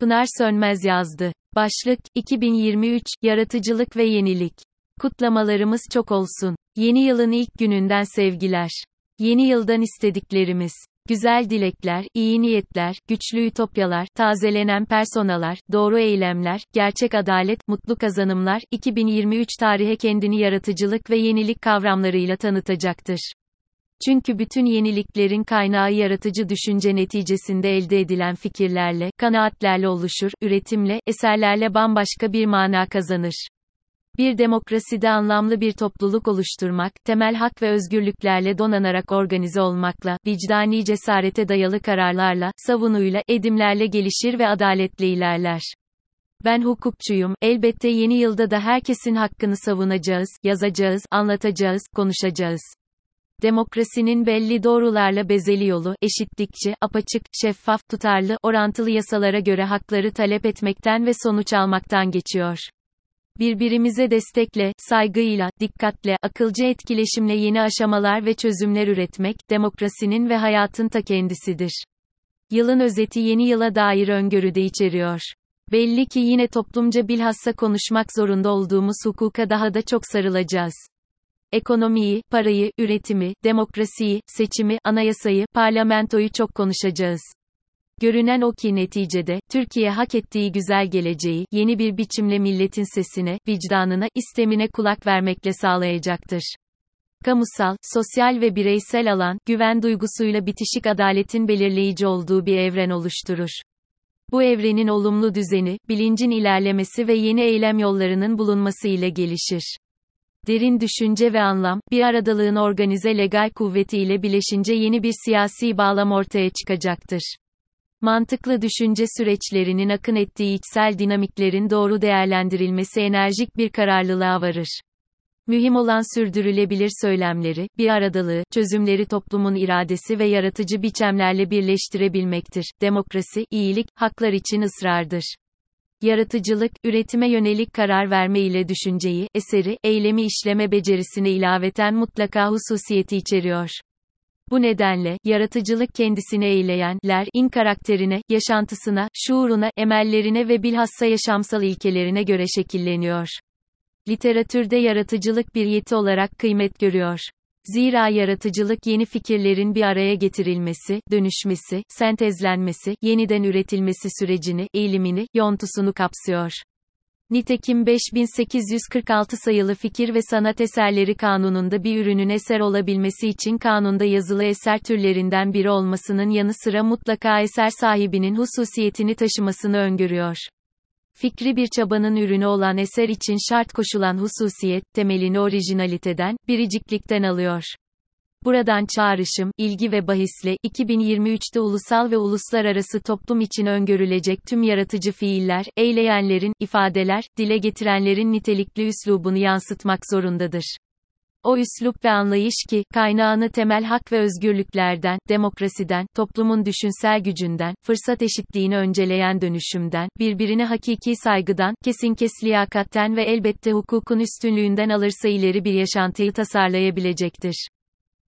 Pınar Sönmez yazdı. Başlık, 2023, Yaratıcılık ve Yenilik. Kutlamalarımız çok olsun. Yeni yılın ilk gününden sevgiler. Yeni yıldan istediklerimiz. Güzel dilekler, iyi niyetler, güçlü ütopyalar, tazelenen personalar, doğru eylemler, gerçek adalet, mutlu kazanımlar, 2023 tarihe kendini yaratıcılık ve yenilik kavramlarıyla tanıtacaktır. Çünkü bütün yeniliklerin kaynağı yaratıcı düşünce neticesinde elde edilen fikirlerle, kanaatlerle oluşur, üretimle, eserlerle bambaşka bir mana kazanır. Bir demokraside anlamlı bir topluluk oluşturmak, temel hak ve özgürlüklerle donanarak organize olmakla, vicdani cesarete dayalı kararlarla, savunuyla, edimlerle gelişir ve adaletle ilerler. Ben hukukçuyum, elbette yeni yılda da herkesin hakkını savunacağız, yazacağız, anlatacağız, konuşacağız. Demokrasinin belli doğrularla bezeli yolu, eşitlikçi, apaçık, şeffaf, tutarlı, orantılı yasalara göre hakları talep etmekten ve sonuç almaktan geçiyor. Birbirimize destekle, saygıyla, dikkatle, akılcı etkileşimle yeni aşamalar ve çözümler üretmek, demokrasinin ve hayatın ta kendisidir. Yılın özeti yeni yıla dair öngörüde içeriyor. Belli ki yine toplumca bilhassa konuşmak zorunda olduğumuz hukuka daha da çok sarılacağız. Ekonomiyi, parayı, üretimi, demokrasiyi, seçimi, anayasayı, parlamentoyu çok konuşacağız. Görünen o ki neticede, Türkiye hak ettiği güzel geleceği, yeni bir biçimle milletin sesine, vicdanına, istemine kulak vermekle sağlayacaktır. Kamusal, sosyal ve bireysel alan, güven duygusuyla bitişik adaletin belirleyici olduğu bir evren oluşturur. Bu evrenin olumlu düzeni, bilincin ilerlemesi ve yeni eylem yollarının bulunması ile gelişir. Derin düşünce ve anlam, bir aradalığın organize legal kuvveti ile bileşince yeni bir siyasi bağlam ortaya çıkacaktır. Mantıklı düşünce süreçlerinin akın ettiği içsel dinamiklerin doğru değerlendirilmesi enerjik bir kararlılığa varır. Mühim olan sürdürülebilir söylemleri, bir aradalığı, çözümleri toplumun iradesi ve yaratıcı biçemlerle birleştirebilmektir. Demokrasi, iyilik, haklar için ısrardır. Yaratıcılık, üretime yönelik karar verme ile düşünceyi, eseri, eylemi işleme becerisine ilaveten mutlaka hususiyeti içeriyor. Bu nedenle, yaratıcılık kendisini eyleyenler, in karakterine, yaşantısına, şuuruna, emellerine ve bilhassa yaşamsal ilkelerine göre şekilleniyor. Literatürde yaratıcılık bir yeti olarak kıymet görüyor. Zira yaratıcılık yeni fikirlerin bir araya getirilmesi, dönüşmesi, sentezlenmesi, yeniden üretilmesi sürecini, eğilimini, yontusunu kapsıyor. Nitekim 5846 sayılı Fikir ve Sanat Eserleri Kanunu'nda bir ürünün eser olabilmesi için kanunda yazılı eser türlerinden biri olmasının yanı sıra mutlaka eser sahibinin hususiyetini taşımasını öngörüyor. Fikri bir çabanın ürünü olan eser için şart koşulan hususiyet, temelini orijinaliteden, biriciklikten alıyor. Buradan çağrışım, ilgi ve bahisle, 2023'te ulusal ve uluslararası toplum için öngörülecek tüm yaratıcı fiiller, eyleyenlerin, ifadeler, dile getirenlerin nitelikli üslubunu yansıtmak zorundadır. O üslup ve anlayış ki, kaynağını temel hak ve özgürlüklerden, demokrasiden, toplumun düşünsel gücünden, fırsat eşitliğini önceleyen dönüşümden, birbirine hakiki saygıdan, kesin kes liyakatten ve elbette hukukun üstünlüğünden alırsa ileri bir yaşantıyı tasarlayabilecektir.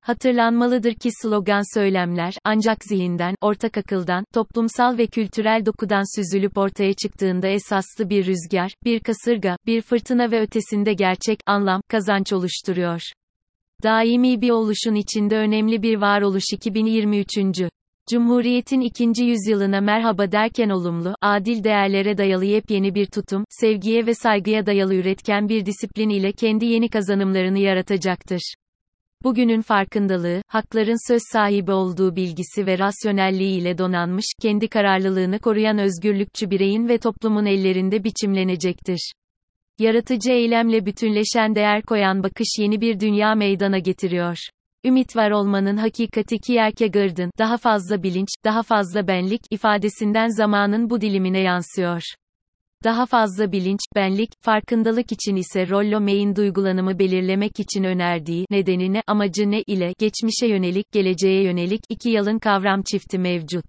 Hatırlanmalıdır ki slogan söylemler, ancak zihinden, ortak akıldan, toplumsal ve kültürel dokudan süzülüp ortaya çıktığında esaslı bir rüzgar, bir kasırga, bir fırtına ve ötesinde gerçek, anlam, kazanç oluşturuyor. Daimi bir oluşun içinde önemli bir varoluş 2023. Cumhuriyetin ikinci yüzyılına merhaba derken olumlu, adil değerlere dayalı yepyeni bir tutum, sevgiye ve saygıya dayalı üretken bir disiplin ile kendi yeni kazanımlarını yaratacaktır. Bugünün farkındalığı, hakların söz sahibi olduğu bilgisi ve rasyonelliği ile donanmış, kendi kararlılığını koruyan özgürlükçü bireyin ve toplumun ellerinde biçimlenecektir. Yaratıcı eylemle bütünleşen değer koyan bakış yeni bir dünya meydana getiriyor. Ümit var olmanın hakikati Kierkegaard'ın, daha fazla bilinç, daha fazla benlik, ifadesinden zamanın bu dilimine yansıyor. Daha fazla bilinç, benlik, farkındalık için ise Rollo May'in duygulanımı belirlemek için önerdiği, nedenine, amacı ne ile, geçmişe yönelik, geleceğe yönelik, iki yalın kavram çifti mevcut.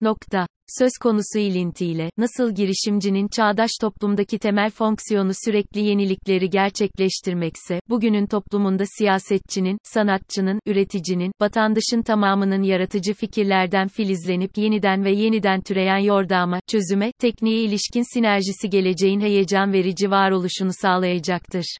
Nokta. Söz konusu ilintiyle, nasıl girişimcinin çağdaş toplumdaki temel fonksiyonu sürekli yenilikleri gerçekleştirmekse, bugünün toplumunda siyasetçinin, sanatçının, üreticinin, vatandaşın tamamının yaratıcı fikirlerden filizlenip yeniden ve yeniden türeyen yordama, çözüme, tekniğe ilişkin sinerjisi geleceğin heyecan verici varoluşunu sağlayacaktır.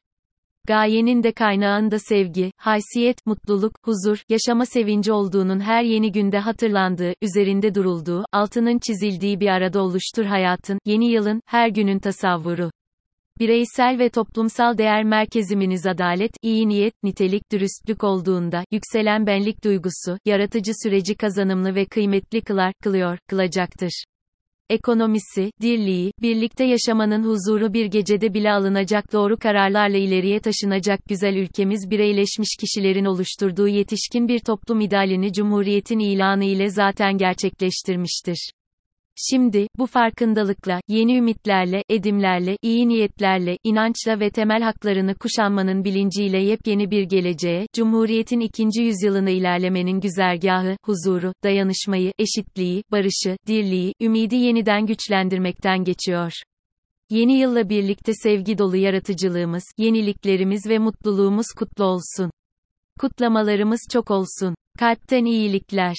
Gayenin de kaynağında sevgi, haysiyet, mutluluk, huzur, yaşama sevinci olduğunun her yeni günde hatırlandığı, üzerinde durulduğu, altının çizildiği bir arada oluştur hayatın, yeni yılın, her günün tasavvuru. Bireysel ve toplumsal değer merkeziminiz adalet, iyi niyet, nitelik, dürüstlük olduğunda, yükselen benlik duygusu, yaratıcı süreci kazanımlı ve kıymetli kılar, kılıyor, kılacaktır. Ekonomisi, dirliği, birlikte yaşamanın huzuru bir gecede bile alınacak doğru kararlarla ileriye taşınacak güzel ülkemiz bireyleşmiş kişilerin oluşturduğu yetişkin bir toplum idealini Cumhuriyet'in ilanı ile zaten gerçekleştirmiştir. Şimdi, bu farkındalıkla, yeni ümitlerle, edimlerle, iyi niyetlerle, inançla ve temel haklarını kuşanmanın bilinciyle yepyeni bir geleceğe, Cumhuriyet'in ikinci yüzyılına ilerlemenin güzergahı, huzuru, dayanışmayı, eşitliği, barışı, dirliği, ümidi yeniden güçlendirmekten geçiyor. Yeni yılla birlikte sevgi dolu yaratıcılığımız, yeniliklerimiz ve mutluluğumuz kutlu olsun. Kutlamalarımız çok olsun. Kalpten iyilikler.